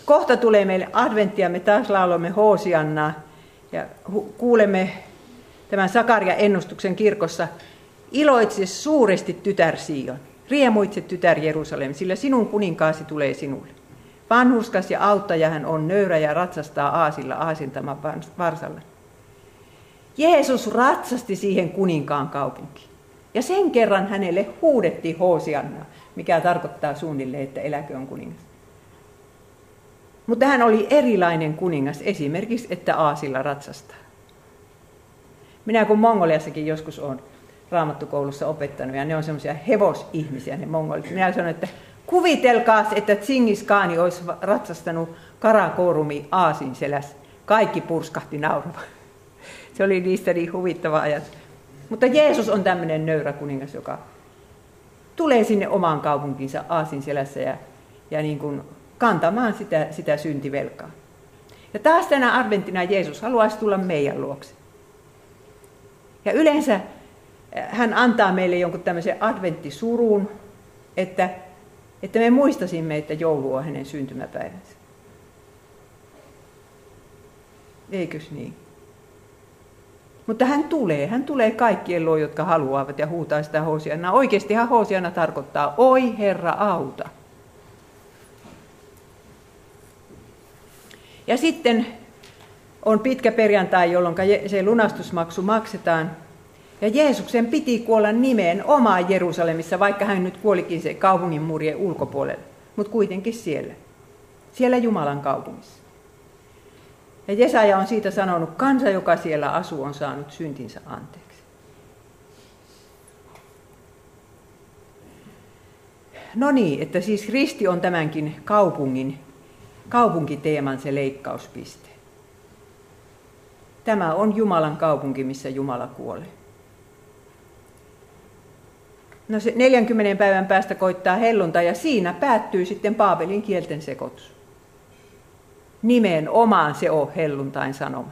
Kohta tulee meille adventtia, me taas laulamme Hoosiannaa ja kuulemme tämän Sakaria ennustuksen kirkossa. Iloitse suuresti tytär Sion, riemuitse tytär Jerusalem, sillä sinun kuninkaasi tulee sinulle. Vanhuskas ja auttaja hän on nöyrä ja ratsastaa aasilla aasintaman varsalla. Jeesus ratsasti siihen kuninkaan kaupunkiin. Ja sen kerran hänelle huudettiin Hoosianna, mikä tarkoittaa suunnilleen, että eläkö on kuningas. Mutta hän oli erilainen kuningas esimerkiksi, että aasilla ratsastaa. Minä kun Mongoliassakin joskus olen raamattukoulussa opettanut, ja ne on semmoisia hevosihmisiä, ne mongolit. Minä sanoin, että kuvitelkaa, että Tsingis Kaani olisi ratsastanut Karakorumi aasin selässä. Kaikki purskahti nauramaan. Se oli niistä niin huvittava ajatus. Mutta Jeesus on tämmöinen nöyrä kuningas, joka tulee sinne omaan kaupunkinsa aasin selässä ja, ja niin kuin kantamaan sitä, sitä syntivelkaa. Ja taas tänä adventtina Jeesus haluaisi tulla meidän luokse. Ja yleensä eh, hän antaa meille jonkun tämmöisen adventtisuruun, että, että me muistasimme, että joulu on hänen syntymäpäivänsä. Eikös niin? Mutta hän tulee, hän tulee kaikkien luo, jotka haluavat ja huutaa sitä Hosiana. Oikeastihan Hosiana tarkoittaa, oi Herra auta. Ja sitten on pitkä perjantai, jolloin se lunastusmaksu maksetaan. Ja Jeesuksen piti kuolla nimeen omaa Jerusalemissa, vaikka hän nyt kuolikin se kaupungin murien ulkopuolelle, mutta kuitenkin siellä. Siellä Jumalan kaupungissa. Ja Jesaja on siitä sanonut, kansa, joka siellä asuu, on saanut syntinsä anteeksi. No niin, että siis risti on tämänkin kaupungin, kaupunkiteeman se leikkauspiste. Tämä on Jumalan kaupunki, missä Jumala kuolee. No se 40 päivän päästä koittaa hellunta ja siinä päättyy sitten Paapelin kielten sekoitus. Nimenomaan se on helluntain sanoma.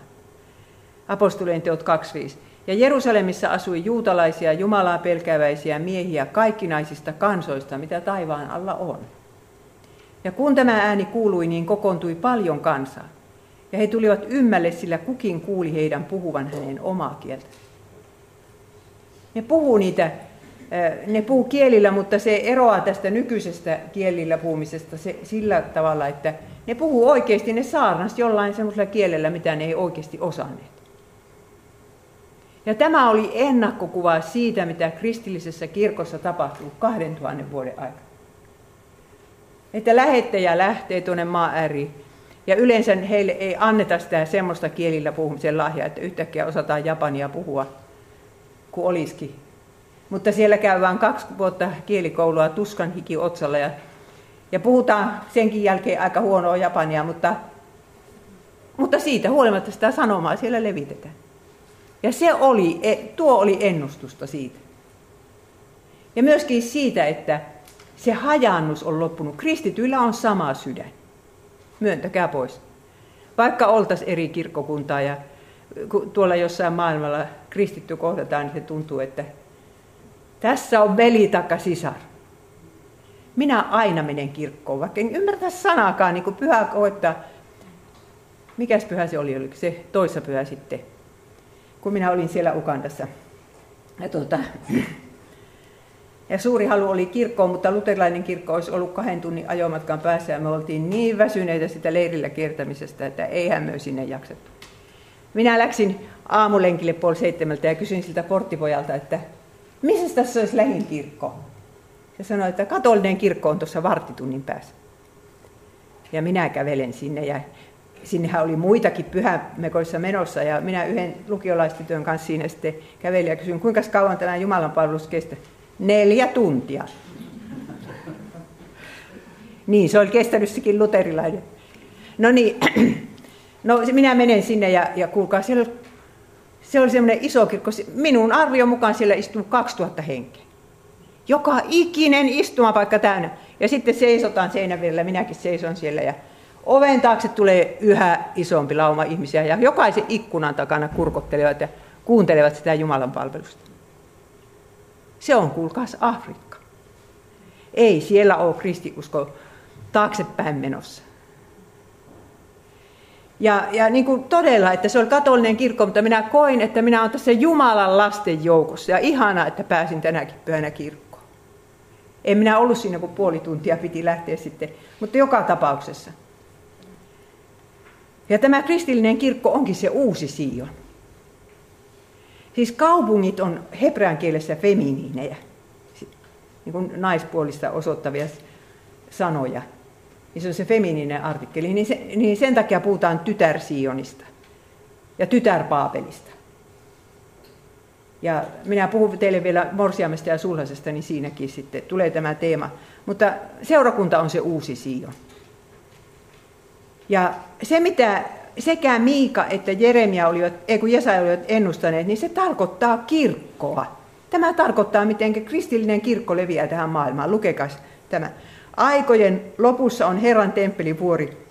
Apostolien teot 2.5. Ja Jerusalemissa asui juutalaisia, Jumalaa pelkäväisiä miehiä kaikkinaisista kansoista, mitä taivaan alla on. Ja kun tämä ääni kuului, niin kokoontui paljon kansaa. Ja he tulivat ymmälle, sillä kukin kuuli heidän puhuvan hänen omaa kieltä. Ne puhuu niitä, ne puhuu kielillä, mutta se eroaa tästä nykyisestä kielillä puhumisesta se, sillä tavalla, että ne puhuu oikeasti, ne saarnas jollain semmoisella kielellä, mitä ne ei oikeasti osanneet. Ja tämä oli ennakkokuva siitä, mitä kristillisessä kirkossa tapahtuu 2000 vuoden aikana. Että lähettäjä lähtee tuonne maa ääriin ja yleensä heille ei anneta sitä semmoista kielillä puhumisen lahjaa, että yhtäkkiä osataan japania puhua, kuin olisikin. Mutta siellä käy vain kaksi vuotta kielikoulua tuskan hiki otsalla ja, ja puhutaan senkin jälkeen aika huonoa japania, mutta, mutta siitä huolimatta sitä sanomaa siellä levitetään. Ja se oli, e, tuo oli ennustusta siitä. Ja myöskin siitä, että se hajannus on loppunut. Kristityillä on sama sydän myöntäkää pois. Vaikka oltaisiin eri kirkkokuntaa ja tuolla jossain maailmalla kristitty kohdataan, niin se tuntuu, että tässä on veli taka sisar. Minä aina menen kirkkoon, vaikka en ymmärtä sanaakaan, niin kuin pyhä koettaa. Mikäs pyhä se oli, oliko se toissa pyhä sitten, kun minä olin siellä Ukandassa. Ja tuota, ja suuri halu oli kirkkoon, mutta luterilainen kirkko olisi ollut kahden tunnin ajomatkan päässä ja me oltiin niin väsyneitä sitä leirillä kiertämisestä, että eihän me sinne jaksettu. Minä läksin aamulenkille puoli seitsemältä ja kysyin siltä porttipojalta, että missä tässä olisi lähin kirkko? Se sanoi, että katolinen kirkko on tuossa varttitunnin päässä. Ja minä kävelen sinne ja sinnehän oli muitakin pyhämekoissa menossa ja minä yhden lukiolaistytön kanssa siinä sitten kävelin ja kysyin, kuinka kauan tämä Jumalan palvelus kestää. Neljä tuntia. Niin, se oli kestänyt sekin luterilainen. No niin, no minä menen sinne ja, ja kuulkaa, siellä, se oli semmoinen iso kirkko. Minun arvion mukaan siellä istuu 2000 henkeä. Joka ikinen istumapaikka täynnä. Ja sitten seisotaan seinän vierellä, minäkin seison siellä ja oven taakse tulee yhä isompi lauma ihmisiä ja jokaisen ikkunan takana kurkottelevat ja kuuntelevat sitä Jumalan palvelusta. Se on kuulkaas Afrikka. Ei siellä ole kristiusko taaksepäin menossa. Ja, ja niin kuin todella, että se oli katolinen kirkko, mutta minä koin, että minä olen tässä Jumalan lasten joukossa. Ja ihana, että pääsin tänäkin pyhänä kirkkoon. En minä ollut siinä, kun puoli tuntia piti lähteä sitten, mutta joka tapauksessa. Ja tämä kristillinen kirkko onkin se uusi Sion. Siis kaupungit on hebrean kielessä feminiinejä, niin kuin naispuolista osoittavia sanoja. Niin se on se feminiininen artikkeli. Niin, niin sen takia puhutaan tytär-Sionista ja tytär-Paapelista. Ja minä puhun teille vielä morsiamesta ja sulhasesta, niin siinäkin sitten tulee tämä teema. Mutta seurakunta on se uusi Sion. Ja se, mitä sekä Miika että Jeremia olivat, ei kun Jesaja olivat ennustaneet, niin se tarkoittaa kirkkoa. Tämä tarkoittaa, miten kristillinen kirkko leviää tähän maailmaan. Lukekas tämä. Aikojen lopussa on Herran temppelivuori.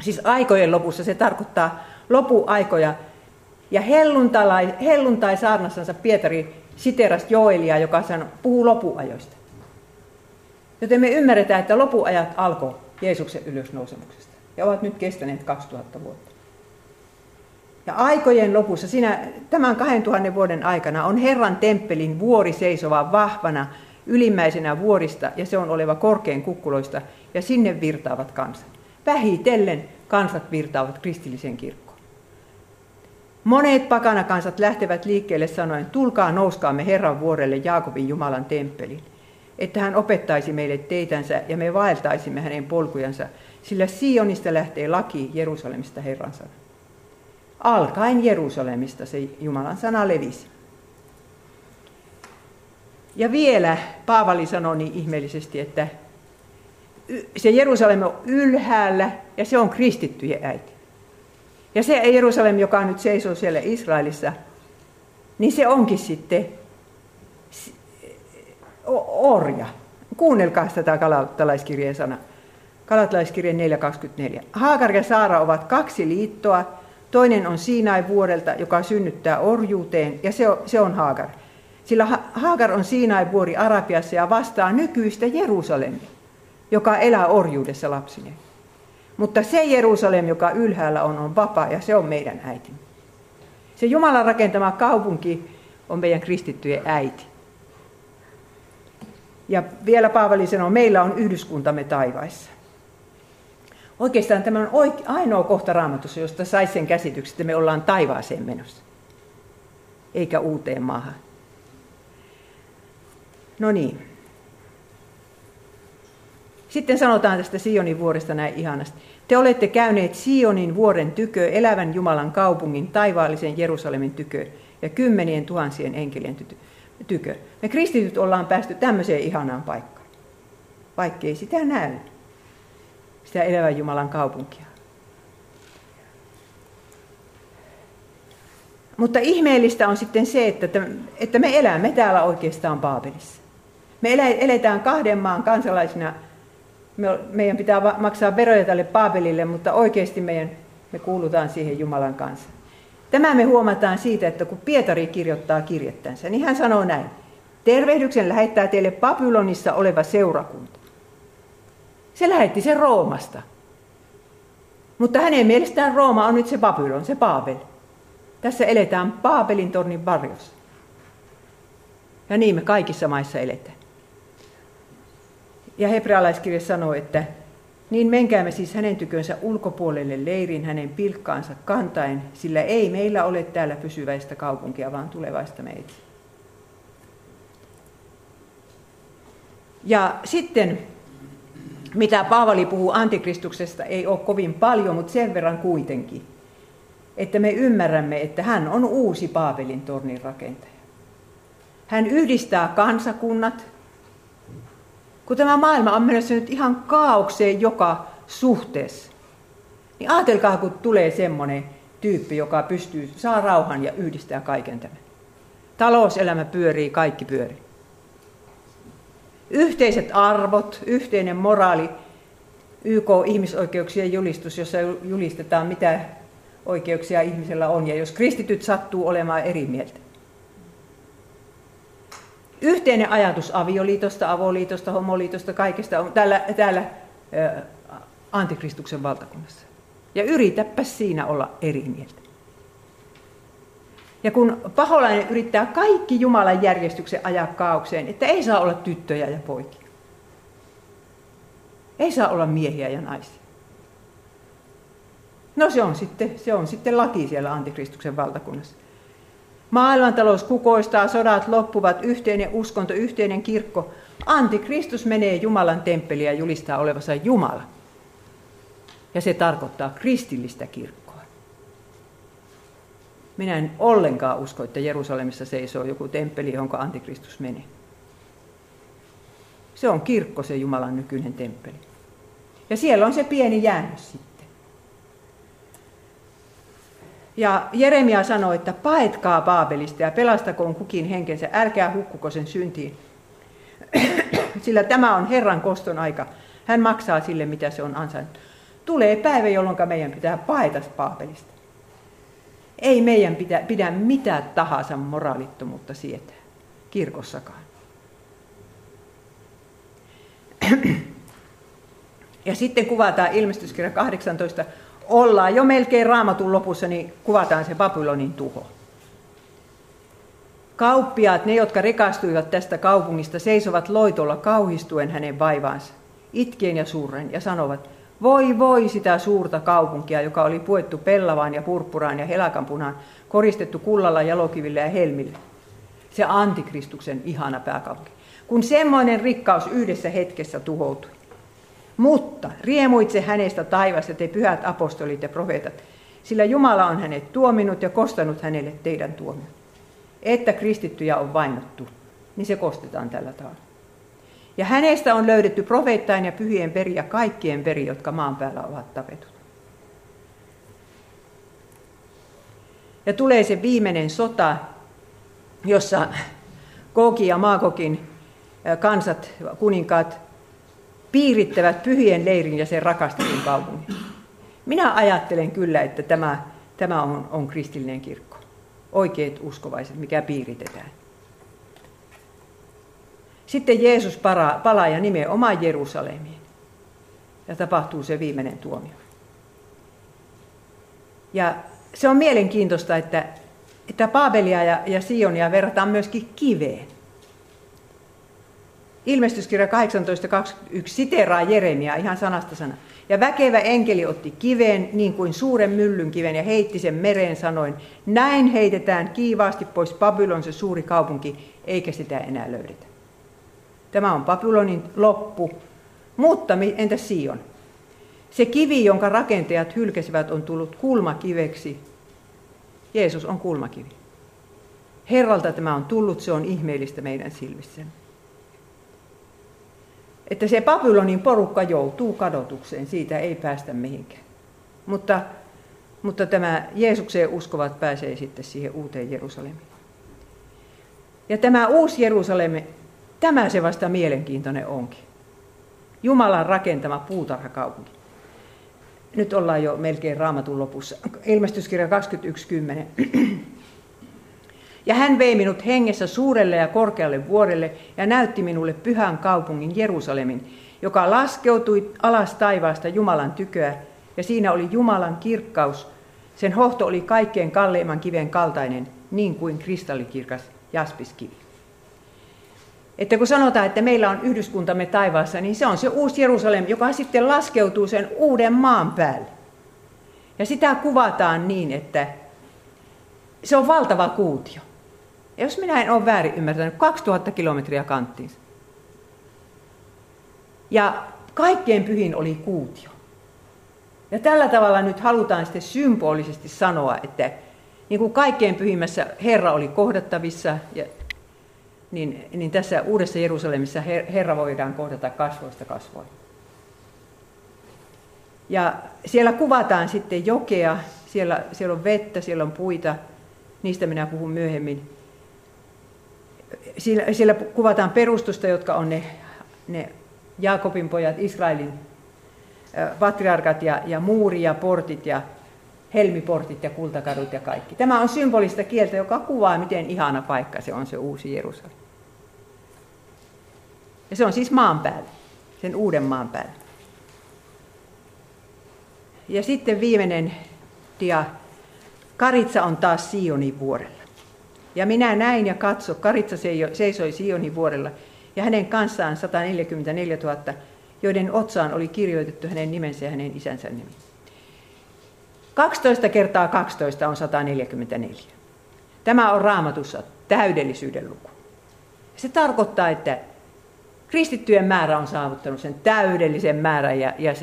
Siis aikojen lopussa se tarkoittaa lopuaikoja. Ja helluntai, saarnassansa Pietari siteras Joelia, joka sanoo, puhuu lopuajoista. Joten me ymmärretään, että lopuajat alkoi Jeesuksen ylösnousemuksesta ja ovat nyt kestäneet 2000 vuotta. Ja aikojen lopussa, siinä, tämän 2000 vuoden aikana, on Herran temppelin vuori seisova vahvana ylimmäisenä vuorista, ja se on oleva korkein kukkuloista, ja sinne virtaavat kansat. Vähitellen kansat virtaavat kristillisen kirkkoon. Monet pakanakansat lähtevät liikkeelle sanoen, tulkaa nouskaamme Herran vuorelle Jaakobin Jumalan temppelin, että hän opettaisi meille teitänsä ja me vaeltaisimme hänen polkujansa, sillä Sionista lähtee laki Jerusalemista Herran sana. Alkaen Jerusalemista se Jumalan sana levisi. Ja vielä Paavali sanoi niin ihmeellisesti, että se Jerusalem on ylhäällä ja se on kristittyjen äiti. Ja se Jerusalem, joka nyt seisoo siellä Israelissa, niin se onkin sitten orja. Kuunnelkaa tätä kalattalaiskirjeen sana. Kalattalaiskirjeen 4.24. Haakar ja Saara ovat kaksi liittoa, Toinen on Siinai vuorelta, joka synnyttää orjuuteen, ja se on, se on Haagar. Sillä Haagar on Siinai vuori Arabiassa ja vastaa nykyistä Jerusalemia, joka elää orjuudessa lapsineen. Mutta se Jerusalem, joka ylhäällä on, on vapaa ja se on meidän äiti. Se Jumalan rakentama kaupunki on meidän kristittyjen äiti. Ja vielä Paavali sanoo, meillä on yhdyskuntamme taivaissa. Oikeastaan tämä on ainoa kohta raamatussa, josta saisi sen käsityksen, että me ollaan taivaaseen menossa, eikä uuteen maahan. No niin. Sitten sanotaan tästä Sionin vuoresta näin ihanasti. Te olette käyneet Sionin vuoren tykö, elävän Jumalan kaupungin, taivaallisen Jerusalemin tykö ja kymmenien tuhansien enkelien tykö. Me kristityt ollaan päästy tämmöiseen ihanaan paikkaan, vaikkei sitä näy sitä elävän Jumalan kaupunkia. Mutta ihmeellistä on sitten se, että, että me elämme täällä oikeastaan Paapelissa. Me eletään kahden maan kansalaisina. Meidän pitää maksaa veroja tälle Paapelille, mutta oikeasti meidän, me kuulutaan siihen Jumalan kanssa. Tämä me huomataan siitä, että kun Pietari kirjoittaa kirjettänsä, niin hän sanoo näin. Tervehdyksen lähettää teille Babylonissa oleva seurakunta. Se lähetti sen Roomasta. Mutta hänen mielestään Rooma on nyt se Babylon, se Paabel. Tässä eletään Paabelin tornin varjossa. Ja niin me kaikissa maissa eletään. Ja hebrealaiskirja sanoo, että niin menkäämme siis hänen tykönsä ulkopuolelle leirin hänen pilkkaansa kantaen, sillä ei meillä ole täällä pysyväistä kaupunkia, vaan tulevaista meitä. Ja sitten mitä Paavali puhuu antikristuksesta, ei ole kovin paljon, mutta sen verran kuitenkin, että me ymmärrämme, että hän on uusi Paavelin tornin rakentaja. Hän yhdistää kansakunnat, kun tämä maailma on menossa nyt ihan kaaukseen joka suhteessa. Niin ajatelkaa, kun tulee semmoinen tyyppi, joka pystyy, saa rauhan ja yhdistää kaiken tämän. Talouselämä pyörii, kaikki pyörii. Yhteiset arvot, yhteinen moraali, YK ihmisoikeuksien julistus, jossa julistetaan mitä oikeuksia ihmisellä on ja jos kristityt sattuu olemaan eri mieltä. Yhteinen ajatus avioliitosta, avoliitosta, homoliitosta, kaikesta on täällä, täällä antikristuksen valtakunnassa. Ja yritäpä siinä olla eri mieltä. Ja kun paholainen yrittää kaikki Jumalan järjestyksen ajaa kaaukseen, että ei saa olla tyttöjä ja poikia. Ei saa olla miehiä ja naisia. No se on sitten, se on sitten laki siellä antikristuksen valtakunnassa. Maailmantalous kukoistaa, sodat loppuvat, yhteinen uskonto, yhteinen kirkko. Antikristus menee Jumalan temppeliä ja julistaa olevansa Jumala. Ja se tarkoittaa kristillistä kirkkoa. Minä en ollenkaan usko, että Jerusalemissa seisoo joku temppeli, jonka antikristus menee. Se on kirkko, se Jumalan nykyinen temppeli. Ja siellä on se pieni jäännös sitten. Ja Jeremia sanoi, että paetkaa Baabelista ja pelastakoon kukin henkensä, älkää hukkuko sen syntiin. Sillä tämä on Herran koston aika. Hän maksaa sille, mitä se on ansainnut. Tulee päivä, jolloin meidän pitää paeta Baabelista. Ei meidän pidä, pidä mitään tahansa moraalittomuutta sietää, kirkossakaan. Ja sitten kuvataan ilmestyskirja 18 ollaan jo melkein raamatun lopussa, niin kuvataan se Babylonin tuho. Kauppiaat, ne jotka rikastuivat tästä kaupungista, seisovat loitolla kauhistuen hänen vaivaansa, itkien ja surren, ja sanovat, voi voi sitä suurta kaupunkia, joka oli puettu pellavaan ja purppuraan ja helakanpunaan, koristettu kullalla, jalokivillä ja helmillä. Se antikristuksen ihana pääkaupunki. Kun semmoinen rikkaus yhdessä hetkessä tuhoutui. Mutta riemuitse hänestä taivas ja te pyhät apostolit ja profeetat, sillä Jumala on hänet tuominut ja kostanut hänelle teidän tuomion. Että kristittyjä on vainottu, niin se kostetaan tällä tavalla. Ja hänestä on löydetty profeettain ja pyhien peri ja kaikkien peri, jotka maan päällä ovat tapetut. Ja tulee se viimeinen sota, jossa Koki ja Maakokin kansat, kuninkaat piirittävät pyhien leirin ja sen rakastetun kaupungin. Minä ajattelen kyllä, että tämä, tämä on, on kristillinen kirkko. Oikeat uskovaiset, mikä piiritetään. Sitten Jeesus palaa, palaa ja nimeä omaan Jerusalemiin. Ja tapahtuu se viimeinen tuomio. Ja se on mielenkiintoista, että, että Paabelia ja, ja Sionia verrataan myöskin kiveen. Ilmestyskirja 18.21 siteraa Jeremia ihan sanasta sana. Ja väkevä enkeli otti kiveen niin kuin suuren myllyn kiven ja heitti sen mereen sanoin, näin heitetään kiivaasti pois Babylon se suuri kaupunki, eikä sitä enää löydetä. Tämä on Babylonin loppu. Mutta entä Sion? Se kivi, jonka rakentajat hylkäsivät, on tullut kulmakiveksi. Jeesus on kulmakivi. Herralta tämä on tullut, se on ihmeellistä meidän silmissämme että se Babylonin porukka joutuu kadotukseen, siitä ei päästä mihinkään. Mutta, mutta tämä Jeesukseen uskovat pääsee sitten siihen uuteen Jerusalemiin. Ja tämä uusi Jerusalemi, tämä se vasta mielenkiintoinen onkin. Jumalan rakentama puutarhakaupunki. Nyt ollaan jo melkein raamatun lopussa. Ilmestyskirja 21.10. Ja hän vei minut hengessä suurelle ja korkealle vuorelle ja näytti minulle pyhän kaupungin Jerusalemin, joka laskeutui alas taivaasta Jumalan tyköä, ja siinä oli Jumalan kirkkaus. Sen hohto oli kaikkein kalleimman kiven kaltainen, niin kuin kristallikirkas jaspiskivi. Että kun sanotaan, että meillä on yhdyskuntamme taivaassa, niin se on se uusi Jerusalem, joka sitten laskeutuu sen uuden maan päälle. Ja sitä kuvataan niin, että se on valtava kuutio. Jos minä en ole väärin ymmärtänyt, 2000 kilometriä kanttiin. Ja kaikkein pyhin oli kuutio. Ja tällä tavalla nyt halutaan sitten symbolisesti sanoa, että niin kuin kaikkein pyhimmässä Herra oli kohdattavissa, ja, niin, niin tässä Uudessa Jerusalemissa Herra voidaan kohdata kasvoista kasvoin. Ja siellä kuvataan sitten jokea, siellä, siellä on vettä, siellä on puita, niistä minä puhun myöhemmin. Siellä, siellä kuvataan perustusta, jotka on ne, ne Jaakobin pojat, Israelin patriarkat ja, ja muuri ja portit ja helmiportit ja kultakadut ja kaikki. Tämä on symbolista kieltä, joka kuvaa, miten ihana paikka se on se uusi Jerusalem. Ja se on siis maan päällä, sen uuden maan päällä. Ja sitten viimeinen dia. Karitsa on taas Sionin vuorella. Ja minä näin ja katso, Karitsa seisoi Sionin vuorella, ja hänen kanssaan 144 000, joiden otsaan oli kirjoitettu hänen nimensä ja hänen isänsä nimi. 12 kertaa 12 on 144. Tämä on raamatussa täydellisyyden luku. Se tarkoittaa, että kristittyjen määrä on saavuttanut sen täydellisen määrän ja, ja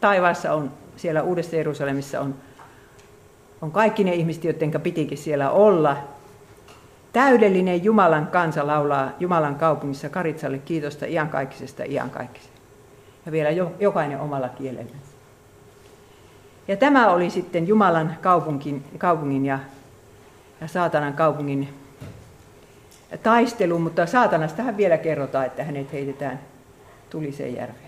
taivaassa on, siellä Uudessa Jerusalemissa on, on kaikki ne ihmiset, joiden pitikin siellä olla. Täydellinen Jumalan kansa laulaa Jumalan kaupungissa Karitsalle kiitosta iankaikkisesta iankaikkisesta. Ja vielä jokainen omalla kielellä. Ja tämä oli sitten Jumalan kaupunkin, kaupungin ja, ja saatanan kaupungin taistelu, mutta saatanastahan vielä kerrotaan, että hänet heitetään tuliseen järveen.